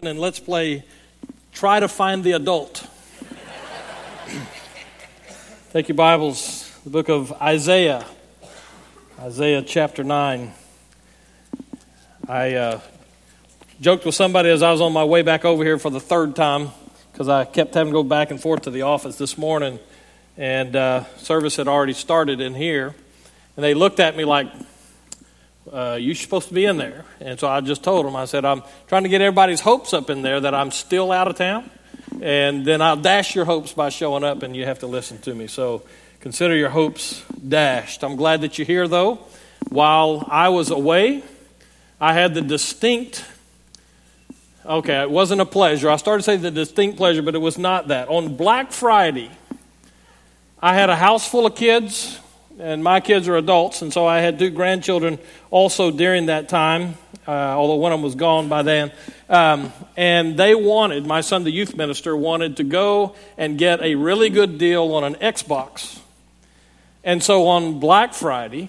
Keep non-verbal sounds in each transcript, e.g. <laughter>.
and let's play Try to Find the Adult. Take your Bibles, the book of Isaiah, Isaiah chapter 9. I uh, joked with somebody as I was on my way back over here for the third time because I kept having to go back and forth to the office this morning, and uh, service had already started in here. And they looked at me like, uh, you're supposed to be in there. And so I just told them, I said, I'm trying to get everybody's hopes up in there that I'm still out of town. And then I'll dash your hopes by showing up, and you have to listen to me. So consider your hopes dashed. I'm glad that you're here, though. While I was away, I had the distinct, okay, it wasn't a pleasure. I started to say the distinct pleasure, but it was not that. On Black Friday, I had a house full of kids and my kids are adults, and so I had two grandchildren also during that time, uh, although one of them was gone by then. Um, and they wanted, my son, the youth minister, wanted to go and get a really good deal on an Xbox. And so on Black Friday,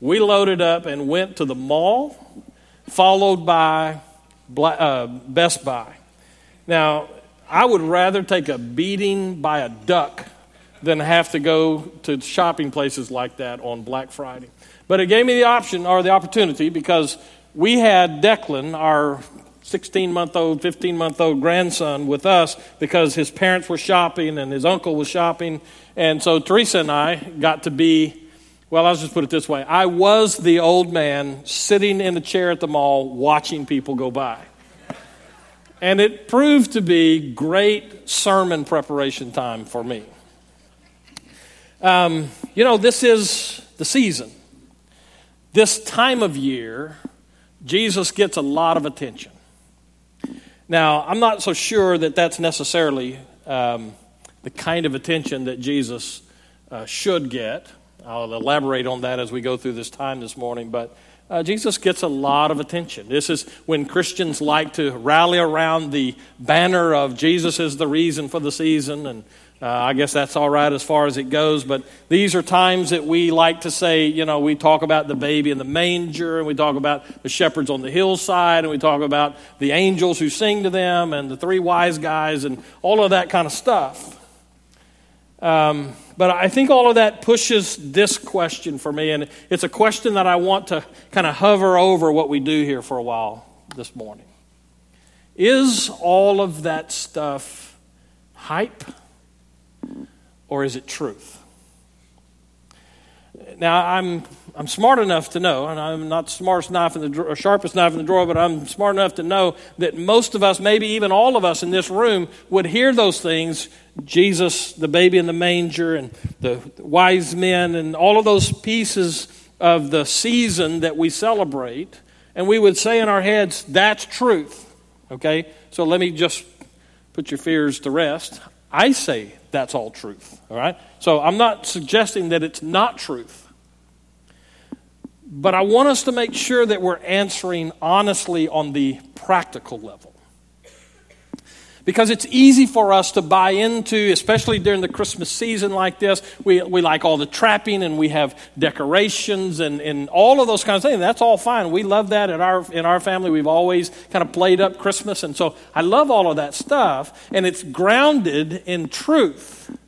we loaded up and went to the mall, followed by Black, uh, Best Buy. Now, I would rather take a beating by a duck than have to go to shopping places like that on Black Friday. But it gave me the option or the opportunity because we had Declan, our 16 month old, 15 month old grandson, with us because his parents were shopping and his uncle was shopping. And so Teresa and I got to be, well, I'll just put it this way I was the old man sitting in a chair at the mall watching people go by. And it proved to be great sermon preparation time for me. Um, you know, this is the season. This time of year, Jesus gets a lot of attention. Now, I'm not so sure that that's necessarily um, the kind of attention that Jesus uh, should get. I'll elaborate on that as we go through this time this morning, but uh, Jesus gets a lot of attention. This is when Christians like to rally around the banner of Jesus is the reason for the season and uh, I guess that's all right as far as it goes, but these are times that we like to say, you know, we talk about the baby in the manger, and we talk about the shepherds on the hillside, and we talk about the angels who sing to them, and the three wise guys, and all of that kind of stuff. Um, but I think all of that pushes this question for me, and it's a question that I want to kind of hover over what we do here for a while this morning. Is all of that stuff hype? Or is it truth? Now, I'm, I'm smart enough to know, and I'm not the smartest knife in the or sharpest knife in the drawer, but I'm smart enough to know that most of us, maybe even all of us in this room, would hear those things Jesus, the baby in the manger, and the wise men, and all of those pieces of the season that we celebrate, and we would say in our heads, that's truth. Okay? So let me just put your fears to rest. I say that's all truth. All right? So I'm not suggesting that it's not truth. But I want us to make sure that we're answering honestly on the practical level. Because it's easy for us to buy into, especially during the Christmas season like this. We, we like all the trapping and we have decorations and, and all of those kinds of things. That's all fine. We love that in our, in our family. We've always kind of played up Christmas. And so I love all of that stuff. And it's grounded in truth.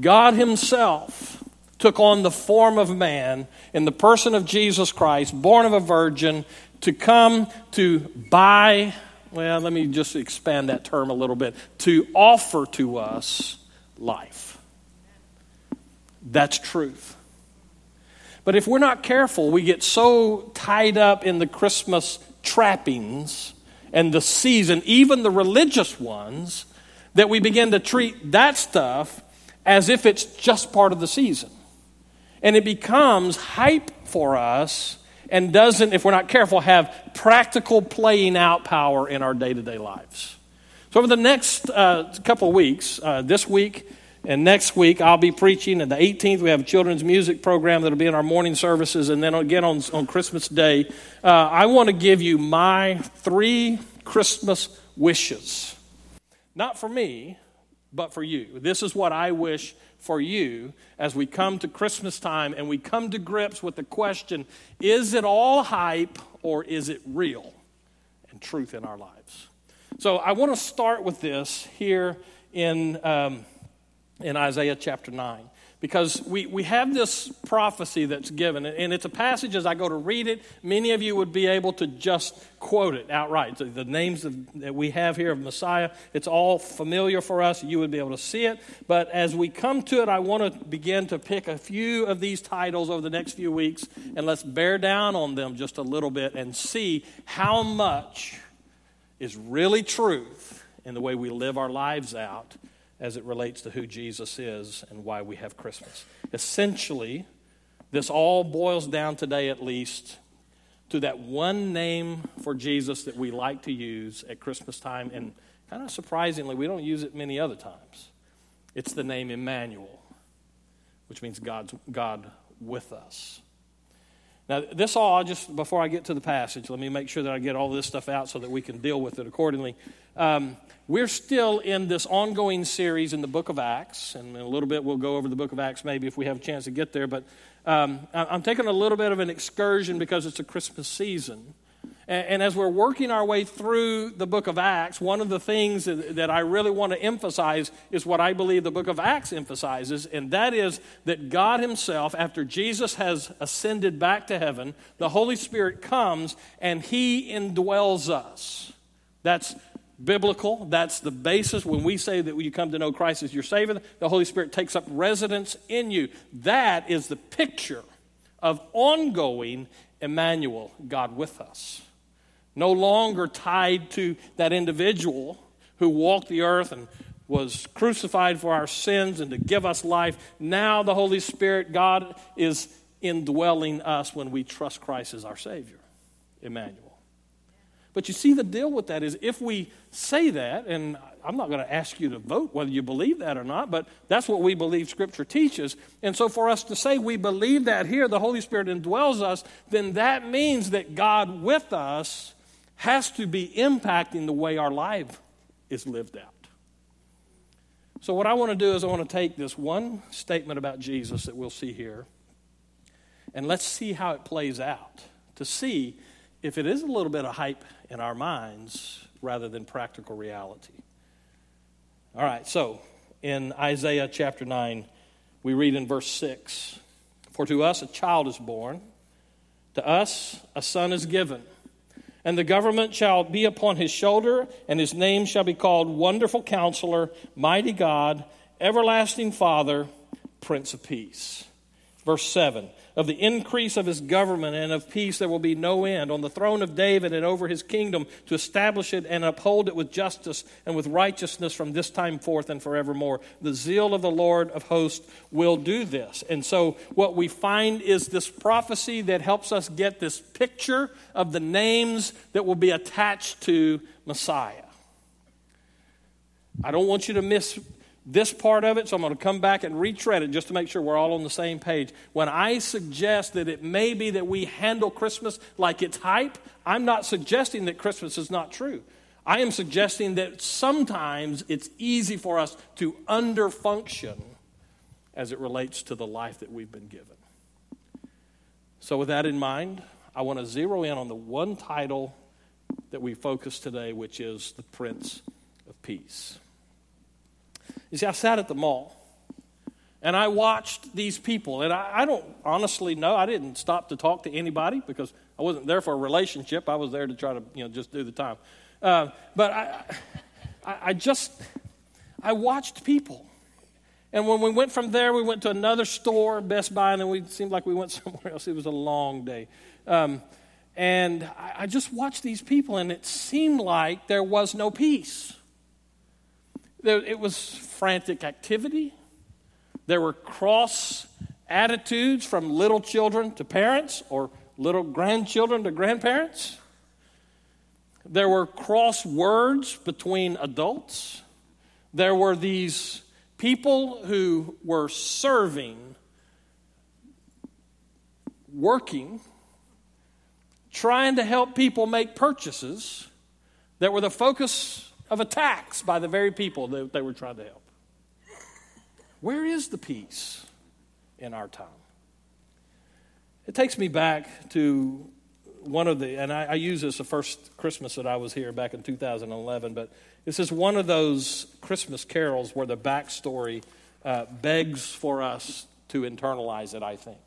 God Himself took on the form of man in the person of Jesus Christ, born of a virgin, to come to buy well, let me just expand that term a little bit, to offer to us life. That's truth. But if we're not careful, we get so tied up in the Christmas trappings and the season, even the religious ones, that we begin to treat that stuff as if it's just part of the season. And it becomes hype for us and doesn't, if we're not careful, have practical playing out power in our day to day lives. So, over the next uh, couple of weeks, uh, this week and next week, I'll be preaching. And the 18th, we have a children's music program that'll be in our morning services. And then again on, on Christmas Day, uh, I want to give you my three Christmas wishes. Not for me, but for you. This is what I wish for you as we come to Christmas time and we come to grips with the question is it all hype or is it real and truth in our lives? So I want to start with this here in, um, in Isaiah chapter 9 because we, we have this prophecy that's given, and it's a passage as I go to read it, many of you would be able to just quote it outright. So the names of, that we have here of Messiah, it's all familiar for us. You would be able to see it. But as we come to it, I want to begin to pick a few of these titles over the next few weeks, and let's bear down on them just a little bit and see how much is really truth in the way we live our lives out as it relates to who Jesus is and why we have Christmas. Essentially, this all boils down today, at least, to that one name for Jesus that we like to use at Christmas time, and kind of surprisingly, we don't use it many other times. It's the name Emmanuel, which means God's, God with us. Now, this all, just before I get to the passage, let me make sure that I get all this stuff out so that we can deal with it accordingly. Um, we're still in this ongoing series in the book of Acts, and in a little bit we'll go over the book of Acts maybe if we have a chance to get there. But um, I'm taking a little bit of an excursion because it's a Christmas season. And, as we're working our way through the book of Acts, one of the things that I really want to emphasize is what I believe the book of Acts emphasizes, and that is that God Himself, after Jesus has ascended back to heaven, the Holy Spirit comes and He indwells us. That's biblical. That's the basis. When we say that you come to know Christ as your Savior, the Holy Spirit takes up residence in you. That is the picture of ongoing Emmanuel, God with us. No longer tied to that individual who walked the earth and was crucified for our sins and to give us life. Now the Holy Spirit, God, is indwelling us when we trust Christ as our Savior, Emmanuel. But you see, the deal with that is if we say that, and I'm not going to ask you to vote whether you believe that or not, but that's what we believe Scripture teaches. And so for us to say we believe that here, the Holy Spirit indwells us, then that means that God with us has to be impacting the way our life is lived out. So, what I want to do is, I want to take this one statement about Jesus that we'll see here, and let's see how it plays out to see if it is a little bit of hype in our minds rather than practical reality. All right, so in Isaiah chapter 9, we read in verse 6 For to us a child is born, to us a son is given, and the government shall be upon his shoulder, and his name shall be called Wonderful Counselor, Mighty God, Everlasting Father, Prince of Peace. Verse 7 Of the increase of his government and of peace there will be no end on the throne of David and over his kingdom to establish it and uphold it with justice and with righteousness from this time forth and forevermore. The zeal of the Lord of hosts will do this. And so what we find is this prophecy that helps us get this picture of the names that will be attached to Messiah. I don't want you to miss this part of it, so I'm going to come back and retread it just to make sure we're all on the same page. When I suggest that it may be that we handle Christmas like it's hype, I'm not suggesting that Christmas is not true. I am suggesting that sometimes it's easy for us to underfunction as it relates to the life that we've been given. So, with that in mind, I want to zero in on the one title that we focus today, which is the Prince of Peace. You see, I sat at the mall and I watched these people, and I, I, don't honestly know. I didn't stop to talk to anybody because I wasn't there for a relationship. I was there to try to, you know, just do the time. Uh, but I, I, I just, I watched people. And when we went from there, we went to another store, Best Buy, and then we seemed like we went <laughs> somewhere else. It was a long day. Um, and I, I just watched these people, and it seemed like there was no peace. There, it was frantic activity. There were cross attitudes from little children to parents or little grandchildren to grandparents. There were cross words between adults. There were these people who were serving, working, trying to help people make purchases that were the focus of attacks by the very people that they were trying to help. Where is the peace in our time? It takes me back to one of the, and I, I used this the first Christmas that I was here back in 2011, but this is one of those Christmas carols where the backstory uh, begs for us to internalize it, I think.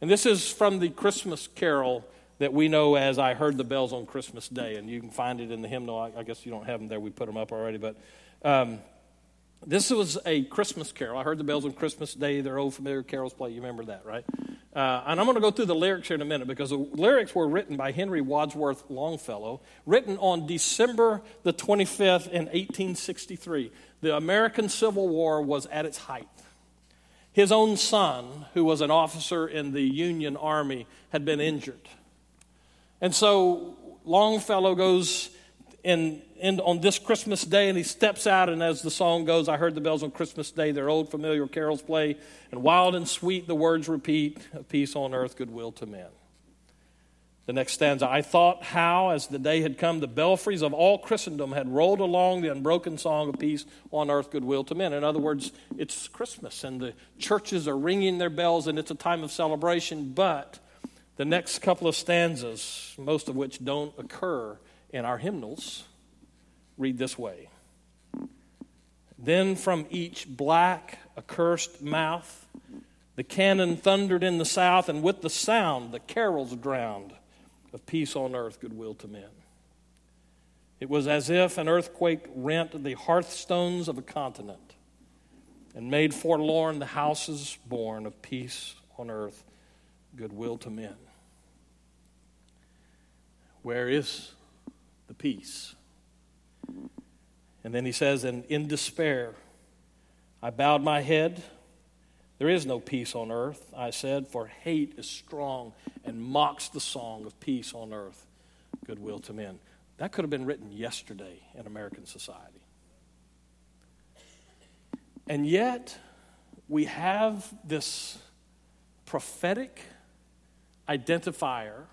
And this is from the Christmas carol that we know as I Heard the Bells on Christmas Day. And you can find it in the hymnal. I, I guess you don't have them there. We put them up already. But um, this was a Christmas carol. I heard the bells on Christmas Day. Their old familiar carols play. You remember that, right? Uh, and I'm going to go through the lyrics here in a minute because the lyrics were written by Henry Wadsworth Longfellow, written on December the 25th in 1863. The American Civil War was at its height. His own son, who was an officer in the Union Army, had been injured. And so Longfellow goes in, in, on this Christmas day and he steps out, and as the song goes, I heard the bells on Christmas Day, their old familiar carols play, and wild and sweet the words repeat, of peace on earth, goodwill to men. The next stanza I thought how, as the day had come, the belfries of all Christendom had rolled along the unbroken song of peace on earth, goodwill to men. In other words, it's Christmas and the churches are ringing their bells and it's a time of celebration, but the next couple of stanzas, most of which don't occur in our hymnals, read this way Then from each black, accursed mouth, the cannon thundered in the south, and with the sound the carols drowned of peace on earth, goodwill to men. It was as if an earthquake rent the hearthstones of a continent and made forlorn the houses born of peace on earth, goodwill to men. Where is the peace? And then he says, And in despair, I bowed my head. There is no peace on earth, I said, for hate is strong and mocks the song of peace on earth, goodwill to men. That could have been written yesterday in American society. And yet, we have this prophetic identifier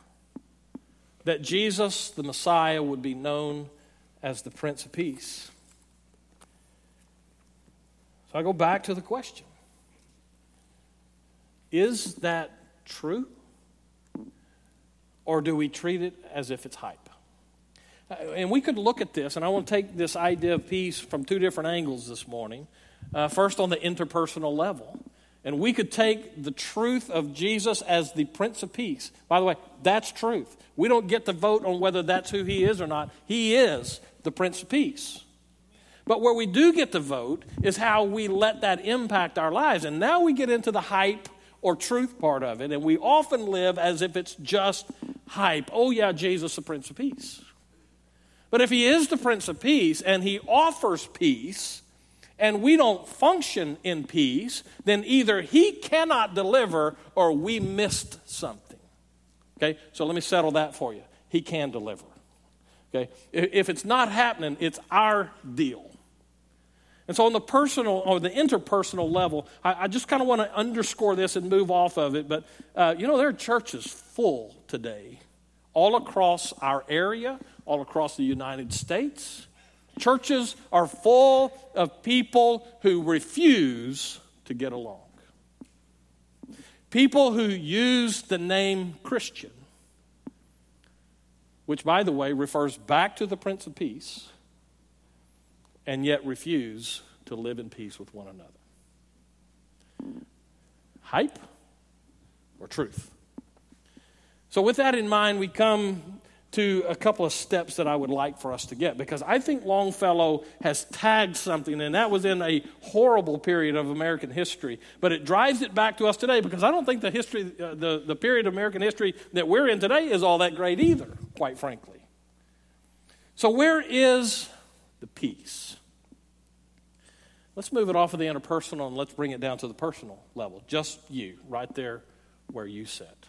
that Jesus, the Messiah, would be known as the Prince of Peace. So I go back to the question Is that true? Or do we treat it as if it's hype? Uh, and we could look at this, and I want to take this idea of peace from two different angles this morning. Uh, first, on the interpersonal level. And we could take the truth of Jesus as the Prince of Peace. By the way, that's truth. We don't get to vote on whether that's who he is or not. He is the Prince of Peace. But where we do get to vote is how we let that impact our lives. And now we get into the hype or truth part of it. And we often live as if it's just hype. Oh, yeah, Jesus, the Prince of Peace. But if he is the Prince of Peace and he offers peace, and we don't function in peace, then either He cannot deliver or we missed something. Okay, so let me settle that for you. He can deliver. Okay, if it's not happening, it's our deal. And so, on the personal or the interpersonal level, I, I just kind of want to underscore this and move off of it. But uh, you know, there are churches full today, all across our area, all across the United States. Churches are full of people who refuse to get along. People who use the name Christian, which, by the way, refers back to the Prince of Peace, and yet refuse to live in peace with one another. Hype or truth? So, with that in mind, we come to a couple of steps that I would like for us to get because I think Longfellow has tagged something, and that was in a horrible period of American history. But it drives it back to us today because I don't think the history, uh, the, the period of American history that we're in today is all that great either, quite frankly. So, where is the peace? Let's move it off of the interpersonal and let's bring it down to the personal level. Just you, right there where you sit.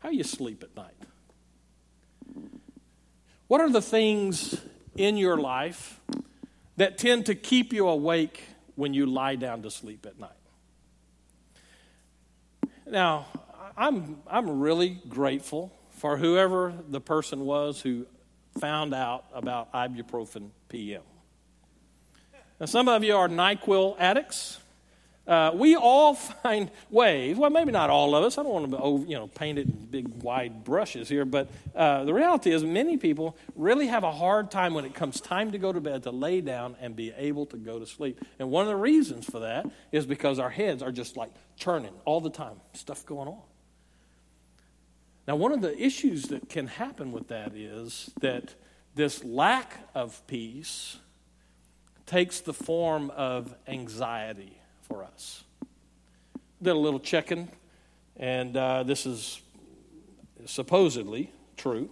How you sleep at night? What are the things in your life that tend to keep you awake when you lie down to sleep at night? Now, I'm, I'm really grateful for whoever the person was who found out about ibuprofen PM. Now, some of you are NyQuil addicts. Uh, we all <laughs> find ways. Well, maybe not all of us. I don't want to, you know, paint it in big wide brushes here, but uh, the reality is, many people really have a hard time when it comes time to go to bed to lay down and be able to go to sleep. And one of the reasons for that is because our heads are just like churning all the time, stuff going on. Now, one of the issues that can happen with that is that this lack of peace takes the form of anxiety for us. Did a little checking, and uh, this is supposedly true,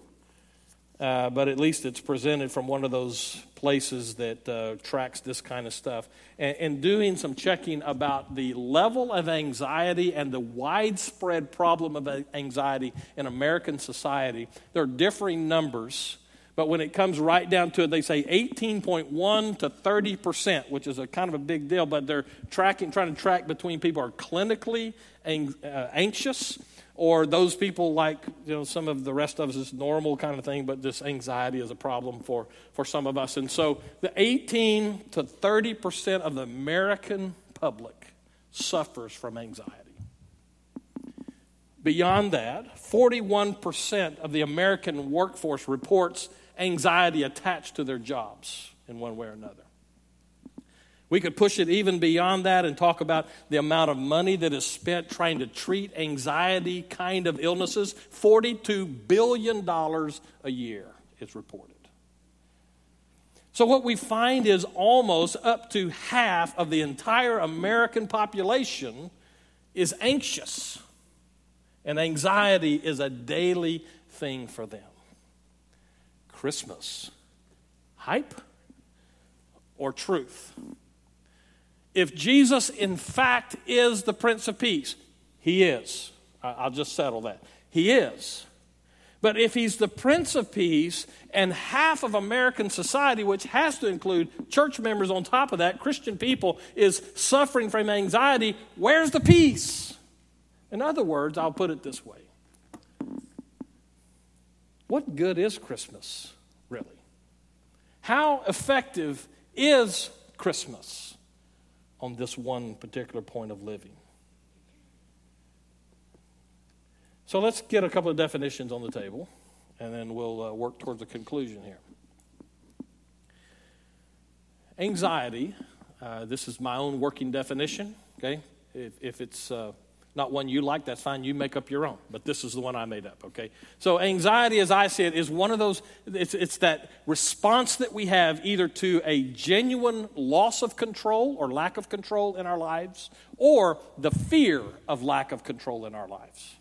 uh, but at least it's presented from one of those places that uh, tracks this kind of stuff. And, and doing some checking about the level of anxiety and the widespread problem of anxiety in American society, there are differing numbers but when it comes right down to it, they say 18.1 to 30 percent, which is a kind of a big deal. But they're tracking, trying to track between people who are clinically uh, anxious or those people like you know some of the rest of us is normal kind of thing, but this anxiety is a problem for for some of us. And so the 18 to 30 percent of the American public suffers from anxiety. Beyond that, 41% of the American workforce reports anxiety attached to their jobs in one way or another. We could push it even beyond that and talk about the amount of money that is spent trying to treat anxiety kind of illnesses. $42 billion a year is reported. So, what we find is almost up to half of the entire American population is anxious, and anxiety is a daily thing for them. Christmas? Hype or truth? If Jesus, in fact, is the Prince of Peace, he is. I'll just settle that. He is. But if he's the Prince of Peace and half of American society, which has to include church members on top of that, Christian people, is suffering from anxiety, where's the peace? In other words, I'll put it this way what good is Christmas, really? How effective is Christmas on this one particular point of living? So let's get a couple of definitions on the table, and then we'll uh, work towards a conclusion here. Anxiety, uh, this is my own working definition, okay? If, if it's. Uh, not one you like, that's fine. You make up your own. But this is the one I made up, okay? So, anxiety, as I see it, is one of those, it's, it's that response that we have either to a genuine loss of control or lack of control in our lives, or the fear of lack of control in our lives.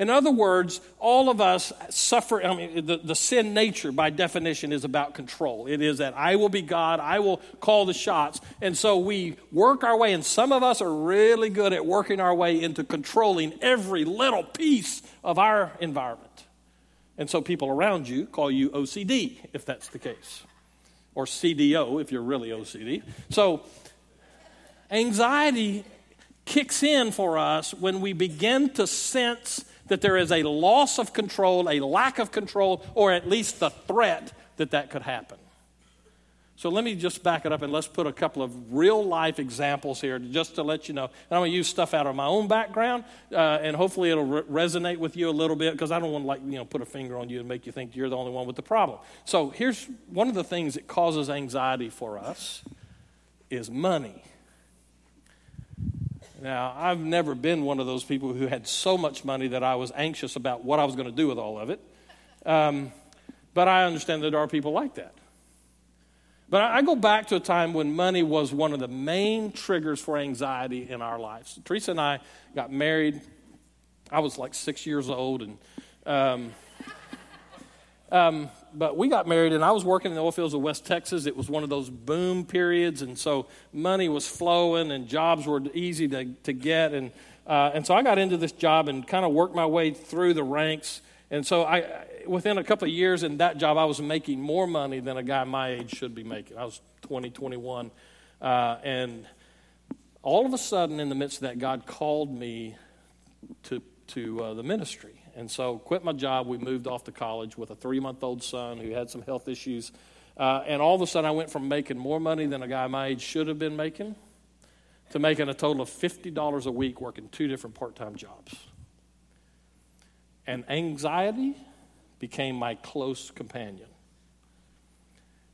In other words, all of us suffer. I mean, the, the sin nature, by definition, is about control. It is that I will be God, I will call the shots. And so we work our way, and some of us are really good at working our way into controlling every little piece of our environment. And so people around you call you OCD, if that's the case, or CDO, if you're really OCD. So anxiety kicks in for us when we begin to sense that there is a loss of control, a lack of control, or at least the threat that that could happen. So let me just back it up and let's put a couple of real life examples here just to let you know. And I'm going to use stuff out of my own background, uh, and hopefully it'll re- resonate with you a little bit because I don't want to like you know put a finger on you and make you think you're the only one with the problem. So here's one of the things that causes anxiety for us is money. Now, I've never been one of those people who had so much money that I was anxious about what I was going to do with all of it. Um, but I understand that there are people like that. But I go back to a time when money was one of the main triggers for anxiety in our lives. Teresa and I got married. I was like six years old, and um, <laughs> um, but we got married, and I was working in the oil fields of West Texas. It was one of those boom periods, and so money was flowing, and jobs were easy to, to get. And, uh, and so I got into this job and kind of worked my way through the ranks. And so I, within a couple of years in that job, I was making more money than a guy my age should be making. I was 20, 21. Uh, and all of a sudden, in the midst of that, God called me to, to uh, the ministry. And so, quit my job. We moved off to college with a three month old son who had some health issues. Uh, and all of a sudden, I went from making more money than a guy my age should have been making to making a total of $50 a week working two different part time jobs. And anxiety became my close companion.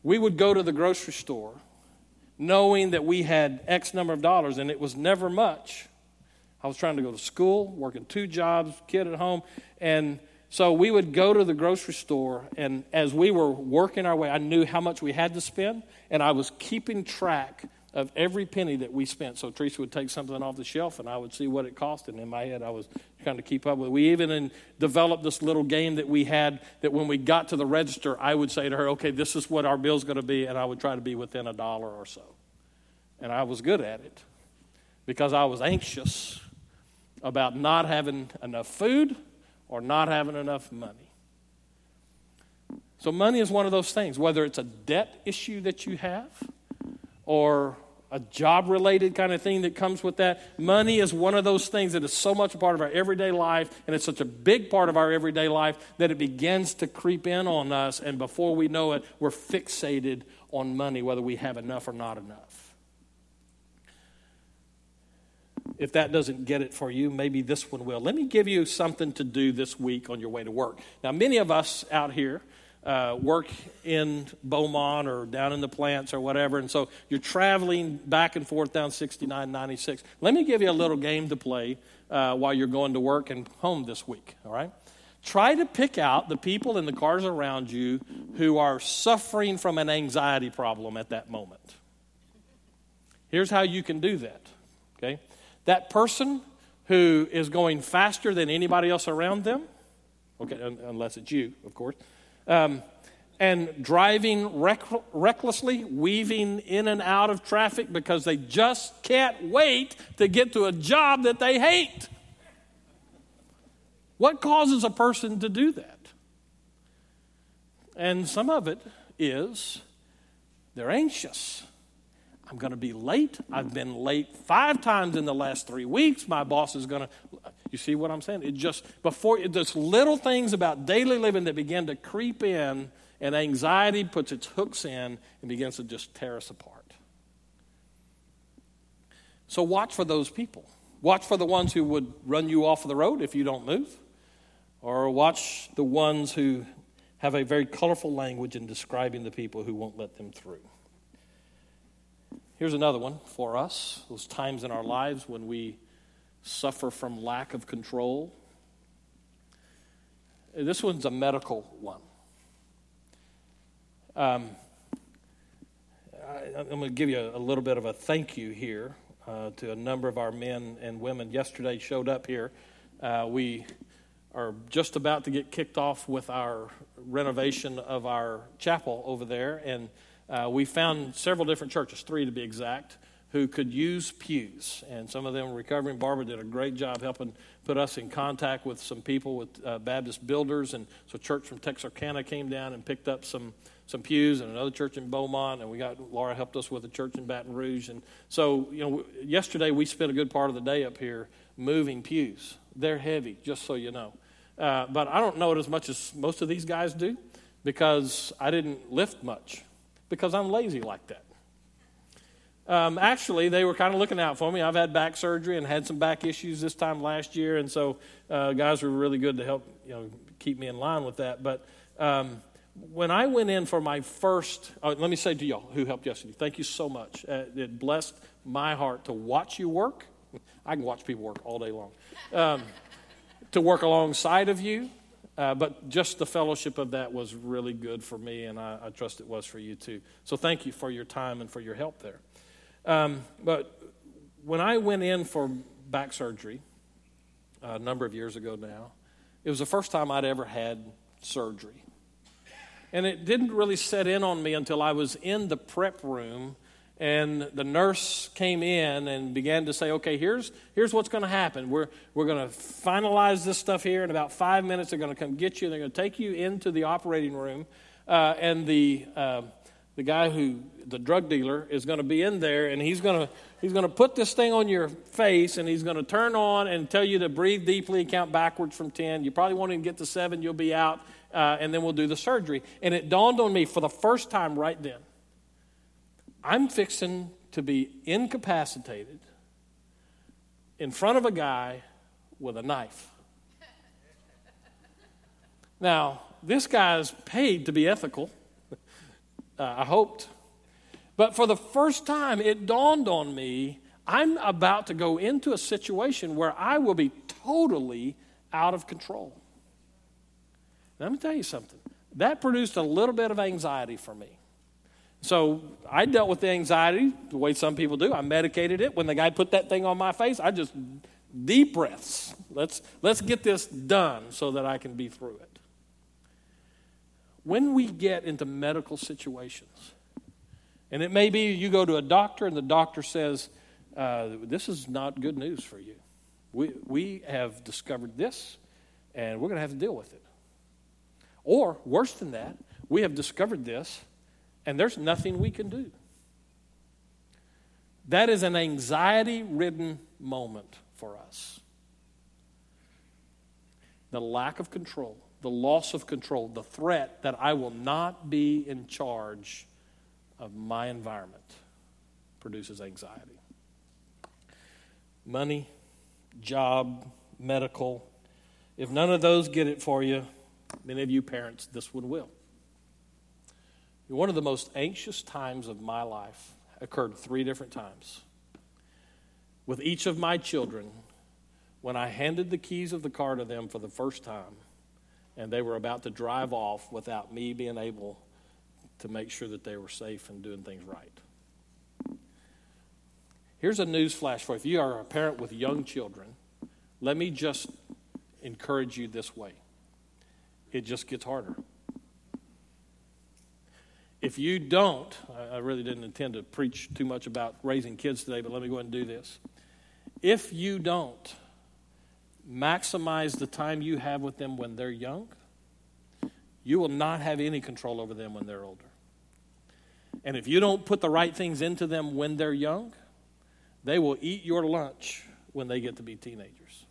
We would go to the grocery store knowing that we had X number of dollars, and it was never much. I was trying to go to school, working two jobs, kid at home, and so we would go to the grocery store, and as we were working our way, I knew how much we had to spend, and I was keeping track of every penny that we spent. So Teresa would take something off the shelf, and I would see what it cost, and in my head, I was trying to keep up with it. We even developed this little game that we had that when we got to the register, I would say to her, okay, this is what our bill's going to be, and I would try to be within a dollar or so. And I was good at it because I was anxious about not having enough food or not having enough money. So, money is one of those things, whether it's a debt issue that you have or a job related kind of thing that comes with that. Money is one of those things that is so much a part of our everyday life, and it's such a big part of our everyday life that it begins to creep in on us, and before we know it, we're fixated on money, whether we have enough or not enough. If that doesn't get it for you, maybe this one will. Let me give you something to do this week on your way to work. Now, many of us out here, uh, work in Beaumont or down in the plants or whatever, and so you're traveling back and forth down 69, 96. Let me give you a little game to play uh, while you're going to work and home this week, all right? Try to pick out the people in the cars around you who are suffering from an anxiety problem at that moment. Here's how you can do that, okay? That person who is going faster than anybody else around them, okay, unless it's you, of course um, and driving rec- recklessly, weaving in and out of traffic because they just can't wait to get to a job that they hate. What causes a person to do that? And some of it is they're anxious. I'm going to be late. I've been late five times in the last three weeks. My boss is going to. You see what I'm saying? It just, before, there's little things about daily living that begin to creep in, and anxiety puts its hooks in and begins to just tear us apart. So watch for those people. Watch for the ones who would run you off the road if you don't move, or watch the ones who have a very colorful language in describing the people who won't let them through. Here's another one for us those times in our lives when we suffer from lack of control. This one's a medical one. Um, I, am going to give you a, a, little bit of a thank you here uh, to a number of our men and women. Yesterday showed up here. Uh, we are just about to get kicked off with our renovation of our chapel over there, and uh, we found several different churches, three to be exact, who could use pews. And some of them were recovering. Barbara did a great job helping put us in contact with some people with uh, Baptist builders. And so, a church from Texarkana came down and picked up some, some pews, and another church in Beaumont. And we got Laura helped us with a church in Baton Rouge. And so, you know, yesterday we spent a good part of the day up here moving pews. They're heavy, just so you know. Uh, but I don't know it as much as most of these guys do because I didn't lift much because I'm lazy like that. Um, actually, they were kind of looking out for me. I've had back surgery and had some back issues this time last year, and so uh, guys were really good to help you know keep me in line with that. But um, when I went in for my first, uh, let me say to y'all who helped yesterday, thank you so much. Uh, it blessed my heart to watch you work. I can watch people work all day long. Um, to work alongside of you, uh, but just the fellowship of that was really good for me, and I, I, trust it was for you too. So thank you for your time and for your help there. Um, but when I went in for back surgery a number of years ago now, it was the first time I'd ever had surgery. And it didn't really set in on me until I was in the prep room and the nurse came in and began to say, okay, here's, here's what's going to happen. We're, we're going to finalize this stuff here. In about five minutes, they're going to come get you. They're going to take you into the operating room. Uh, and the, uh, the guy who, the drug dealer, is going to be in there and he's going to, he's going to put this thing on your face and he's going to turn on and tell you to breathe deeply, and count backwards from 10. You probably won't even get to seven, you'll be out, uh, and then we'll do the surgery. And it dawned on me for the first time right then I'm fixing to be incapacitated in front of a guy with a knife. Now, this guy's paid to be ethical. <laughs> Uh, I hoped. But for the first time, it dawned on me I'm about to go into a situation where I will be totally out of control. Let me tell you something. That produced a little bit of anxiety for me. So I dealt with the anxiety the way some people do. I medicated it. When the guy put that thing on my face, I just deep breaths. Let's, let's get this done so that I can be through it. When we get into medical situations, and it may be you go to a doctor and the doctor says, uh, This is not good news for you. We, we have discovered this and we're going to have to deal with it. Or, worse than that, we have discovered this and there's nothing we can do. That is an anxiety ridden moment for us. The lack of control, the loss of control, the threat that I will not be in charge of my environment produces anxiety. Money, job, medical, if none of those get it for you, many of you parents, this one will. One of the most anxious times of my life occurred three different times. With each of my children, when I handed the keys of the car to them for the first time, and they were about to drive off without me being able to make sure that they were safe and doing things right. Here's a news flash for you. If you are a parent with young children, let me just encourage you this way it just gets harder. If you don't, I really didn't intend to preach too much about raising kids today, but let me go ahead and do this. If you don't maximize the time you have with them when they're young, you will not have any control over them when they're older. And if you don't put the right things into them when they're young, they will eat your lunch when they get to be teenagers.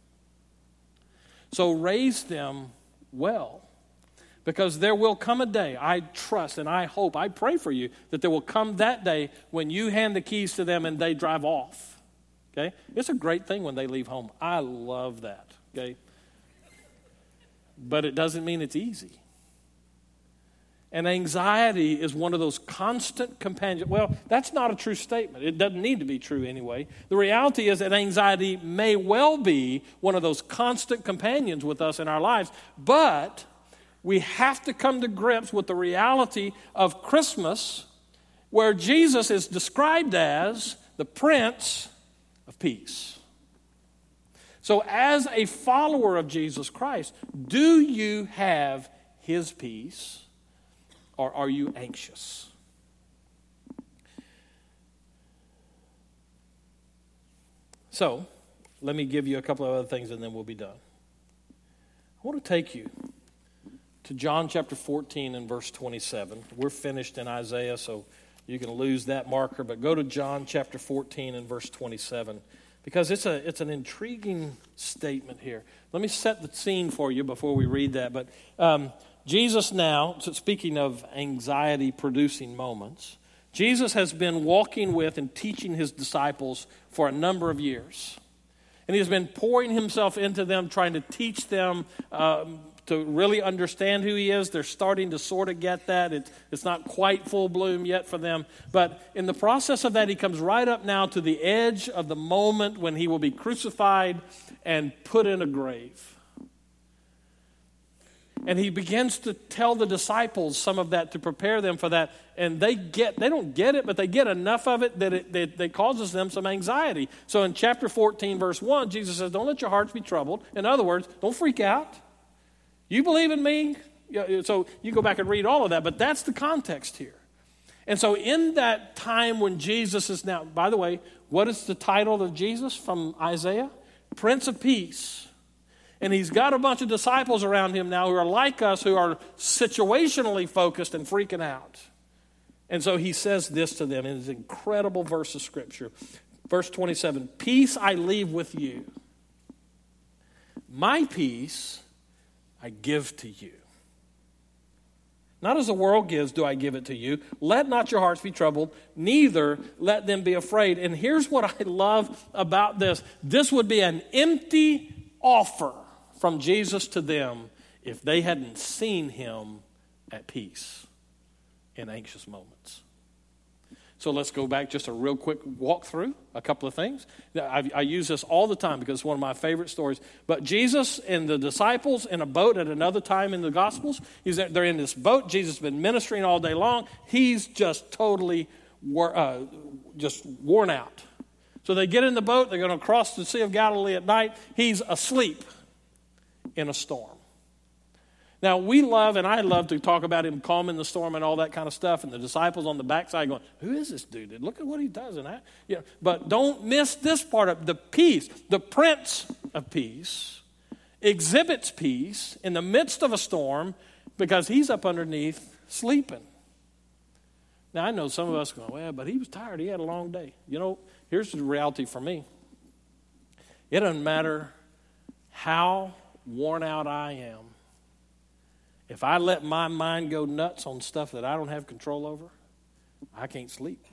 So raise them well because there will come a day, I trust and I hope, I pray for you, that there will come that day when you hand the keys to them and they drive off. Okay? It's a great thing when they leave home. I love that. Okay? But it doesn't mean it's easy. And anxiety is one of those constant companions. Well, that's not a true statement. It doesn't need to be true anyway. The reality is that anxiety may well be one of those constant companions with us in our lives, but we have to come to grips with the reality of Christmas, where Jesus is described as the Prince of Peace. So, as a follower of Jesus Christ, do you have his peace or are you anxious? So, let me give you a couple of other things and then we'll be done. I want to take you to John chapter 14 and verse 27. We're finished in Isaiah, so you can lose that marker, but go to John chapter 14 and verse 27 because it's, a, it's an intriguing statement here. Let me set the scene for you before we read that. But um, Jesus now, speaking of anxiety producing moments, Jesus has been walking with and teaching his disciples for a number of years. And he has been pouring himself into them, trying to teach them um, to really understand who he is. They're starting to sort of get that. It, it's not quite full bloom yet for them. But in the process of that, he comes right up now to the edge of the moment when he will be crucified and put in a grave. And he begins to tell the disciples some of that to prepare them for that. And they get, they don't get it, but they get enough of it that it, that, that causes them some anxiety. So in chapter 14, verse 1, Jesus says, Don't let your hearts be troubled. In other words, don't freak out. You believe in me? So you go back and read all of that, but that's the context here. And so, in that time when Jesus is now, by the way, what is the title of Jesus from Isaiah? Prince of Peace. And he's got a bunch of disciples around him now who are like us, who are situationally focused and freaking out. And so he says this to them in his incredible verse of Scripture. Verse 27 Peace I leave with you, my peace I give to you. Not as the world gives, do I give it to you. Let not your hearts be troubled, neither let them be afraid. And here's what I love about this this would be an empty offer from Jesus to them if they hadn't seen him at peace in anxious moments. So let's go back just a real quick walk through a couple of things. I, I, use this all the time because it's one of my favorite stories. But Jesus and the disciples in a boat at another time in the Gospels, they're in this boat. Jesus has been ministering all day long. He's just totally uh, just worn out. So they get in the boat. They're going to cross the Sea of Galilee at night. He's asleep in a storm. Now, we love, and I love to talk about him calming the storm and all that kind of stuff, and the disciples on the backside going, Who is this dude? Look at what he does. And I, You know, but don't miss this part of the peace. The Prince of Peace exhibits peace in the midst of a storm because he's up underneath sleeping. Now, I know some of us going, Well, but he was tired. He had a long day. You know, here's the reality for me it doesn't matter how worn out I am if I let my mind go nuts on stuff that I don't have control over, I can't sleep.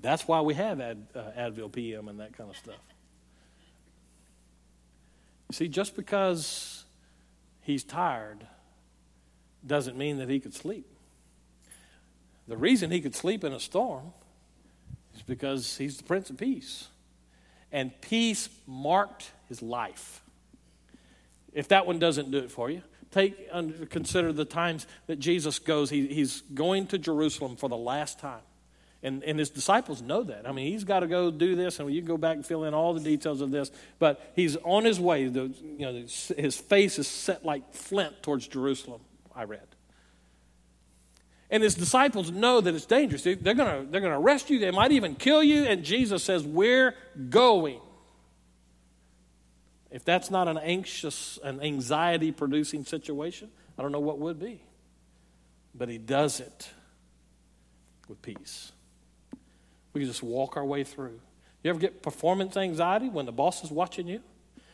That's why we have Ad, uh, Advil PM and that kind of stuff. You see, just because he's tired doesn't mean that he could sleep. The reason he could sleep in a storm is because he's the Prince of Peace. And peace marked his life. If that one doesn't do it for you, take consider the times that Jesus goes. He, he's going to Jerusalem for the last time. And, and his disciples know that. I mean, he's got to go do this, and you can go back and fill in all the details of this. But he's on his way. The, you know, his face is set like flint towards Jerusalem, I read. And his disciples know that it's dangerous. They're going to they're going to arrest you. They might even kill you. And Jesus says, We're going. If that's not an anxious, an anxiety producing situation, I don't know what would be. But he does it with peace. We can just walk our way through. You ever get performance anxiety when the boss is watching you?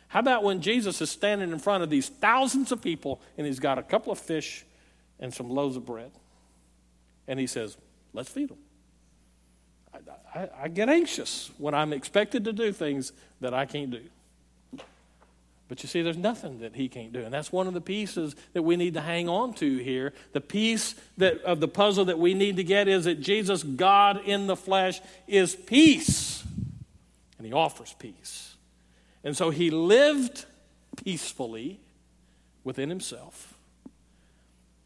How about when Jesus is standing in front of these thousands of people and he's got a couple of fish and some loaves of bread? And he says, Let's feed them. I, I, I get anxious when I'm expected to do things that I can't do. But you see, there's nothing that he can't do. And that's one of the pieces that we need to hang on to here. The piece that, of the puzzle that we need to get is that Jesus, God in the flesh, is peace. And he offers peace. And so he lived peacefully within himself.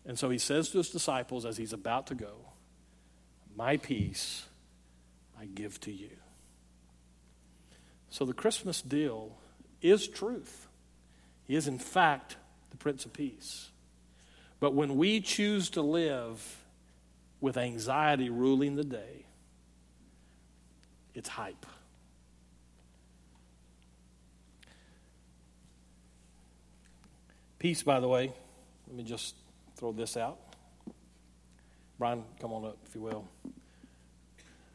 And so he says to his disciples as he's about to go, My peace I give to you. So the Christmas deal is truth. He is, in fact, the Prince of Peace. But when we choose to live with anxiety ruling the day, it's hype. Peace, by the way, let me just throw this out. Brian, come on up, if you will.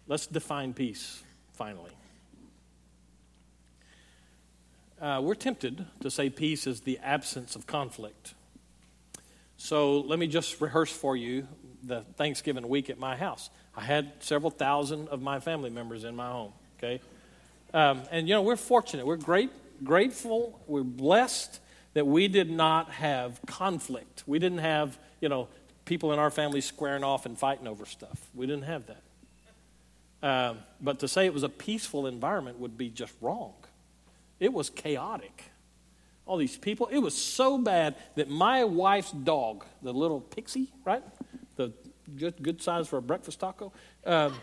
Let's define peace, finally. Uh, we're tempted to say peace is the absence of conflict. So let me just rehearse for you the Thanksgiving week at my house. I had several thousand of my family members in my home, okay? Um, and, you know, we're fortunate. We're great, grateful. We're blessed that we did not have conflict. We didn't have, you know, people in our family squaring off and fighting over stuff. We didn't have that. Um, but to say it was a peaceful environment would be just wrong. It was chaotic. All these people. It was so bad that my wife's dog, the little pixie, right? The good, good size for a breakfast taco, um,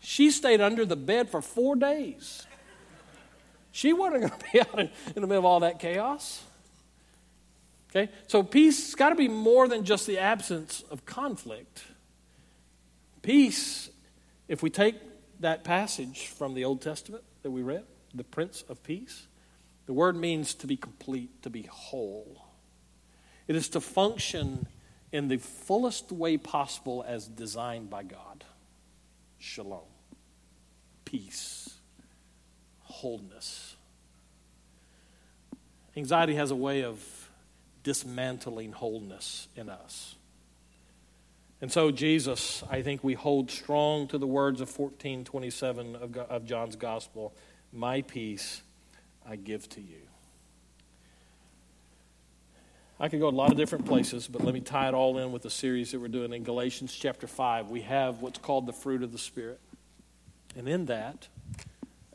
she stayed under the bed for four days. She wasn't going <laughs> to be out in, in the middle of all that chaos. Okay? So peace has got to be more than just the absence of conflict. Peace, if we take that passage from the Old Testament that we read, the Prince of Peace. The word means to be complete, to be whole. It is to function in the fullest way possible as designed by God. Shalom. Peace. Wholeness. Anxiety has a way of dismantling wholeness in us. And so, Jesus, I think we hold strong to the words of 1427 of, of John's Gospel My peace I give to you. I could go a lot of different places, but let me tie it all in with the series that we're doing in Galatians chapter 5. We have what's called the fruit of the Spirit. And in that,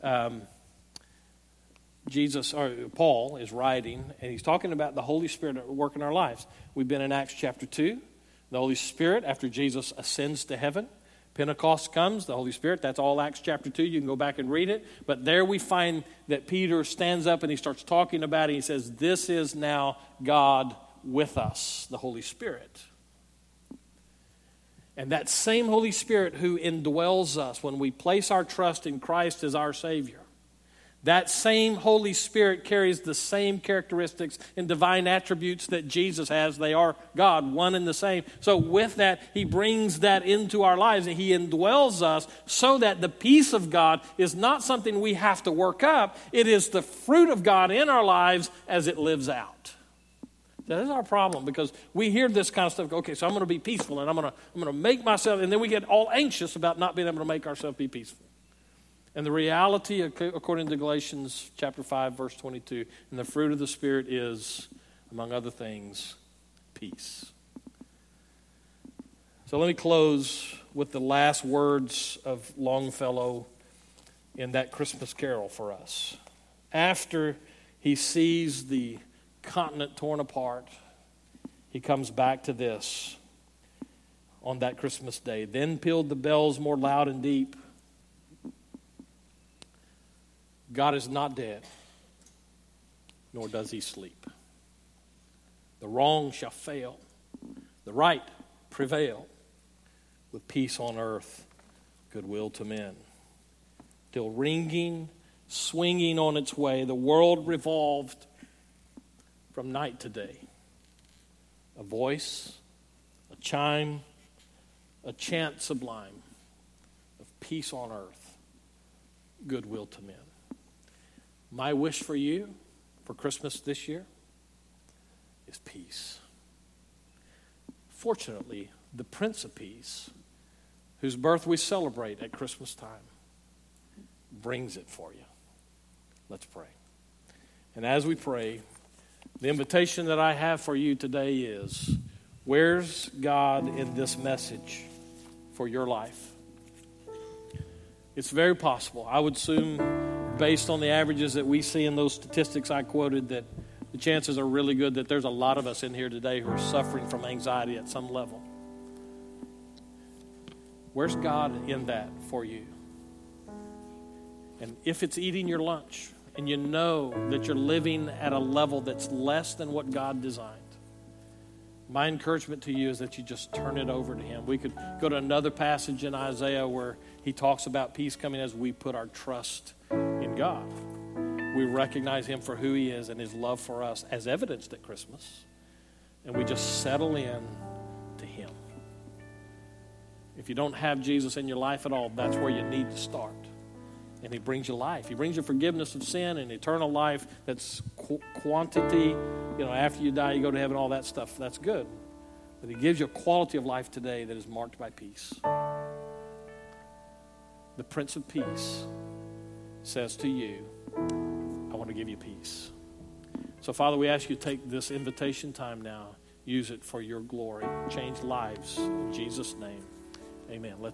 um, Jesus or Paul is writing, and he's talking about the Holy Spirit at work in our lives. We've been in Acts chapter 2. The Holy Spirit, after Jesus ascends to heaven, Pentecost comes, the Holy Spirit. That's all Acts chapter 2. You can go back and read it. But there we find that Peter stands up and he starts talking about it. He says, This is now God with us, the Holy Spirit. And that same Holy Spirit who indwells us when we place our trust in Christ as our Savior that same Holy Spirit carries the same characteristics and divine attributes that Jesus has. They are God, one and the same. So, with that, He brings that into our lives and He indwells us so that the peace of God is not something we have to work up, it is the fruit of God in our lives as it lives out. That is our problem because we hear this kind of stuff. Okay, so I'm going to be peaceful and I'm going to, I'm going to make myself, and then we get all anxious about not being able to make ourselves be peaceful. And the reality, according to Galatians chapter 5, verse 22, and the fruit of the Spirit is, among other things, peace. So let me close with the last words of Longfellow in that Christmas carol for us. After he sees the continent torn apart, he comes back to this on that Christmas day. Then pealed the bells more loud and deep God is not dead, nor does he sleep. The wrong shall fail, the right prevail, with peace on earth, goodwill to men. Till ringing, swinging on its way, the world revolved from night to day. A voice, a chime, a chant sublime of peace on earth, goodwill to men. My wish for you for Christmas this year is peace. Fortunately, the Prince of Peace, whose birth we celebrate at Christmas time, brings it for you. Let's pray. And as we pray, the invitation that I have for you today is where's God in this message for your life? It's very possible. I would assume based on the averages that we see in those statistics I quoted, that the chances are really good that there's a lot of us in here today who are suffering from anxiety at some level. Where's God in that for you? And if it's eating your lunch and you know that you're living at a level that's less than what God designed, my encouragement to you is that you just turn it over to Him. We could go to another passage in Isaiah where He talks about peace coming as we put our trust God. We recognize Him for who He is and His love for us as evidenced at Christmas. And we just settle in to Him. If you don't have Jesus in your life at all, that's where you need to start. And He brings you life. He brings you forgiveness of sin and eternal life that's qu- quantity. You know, after you die, you go to heaven, all that stuff. That's good. But He gives you a quality of life today that is marked by peace. The Prince of Peace says to you, I want to give you peace. So, Father, we ask you to take this invitation time now, use it for your glory, change lives. In Jesus' name, amen. Let's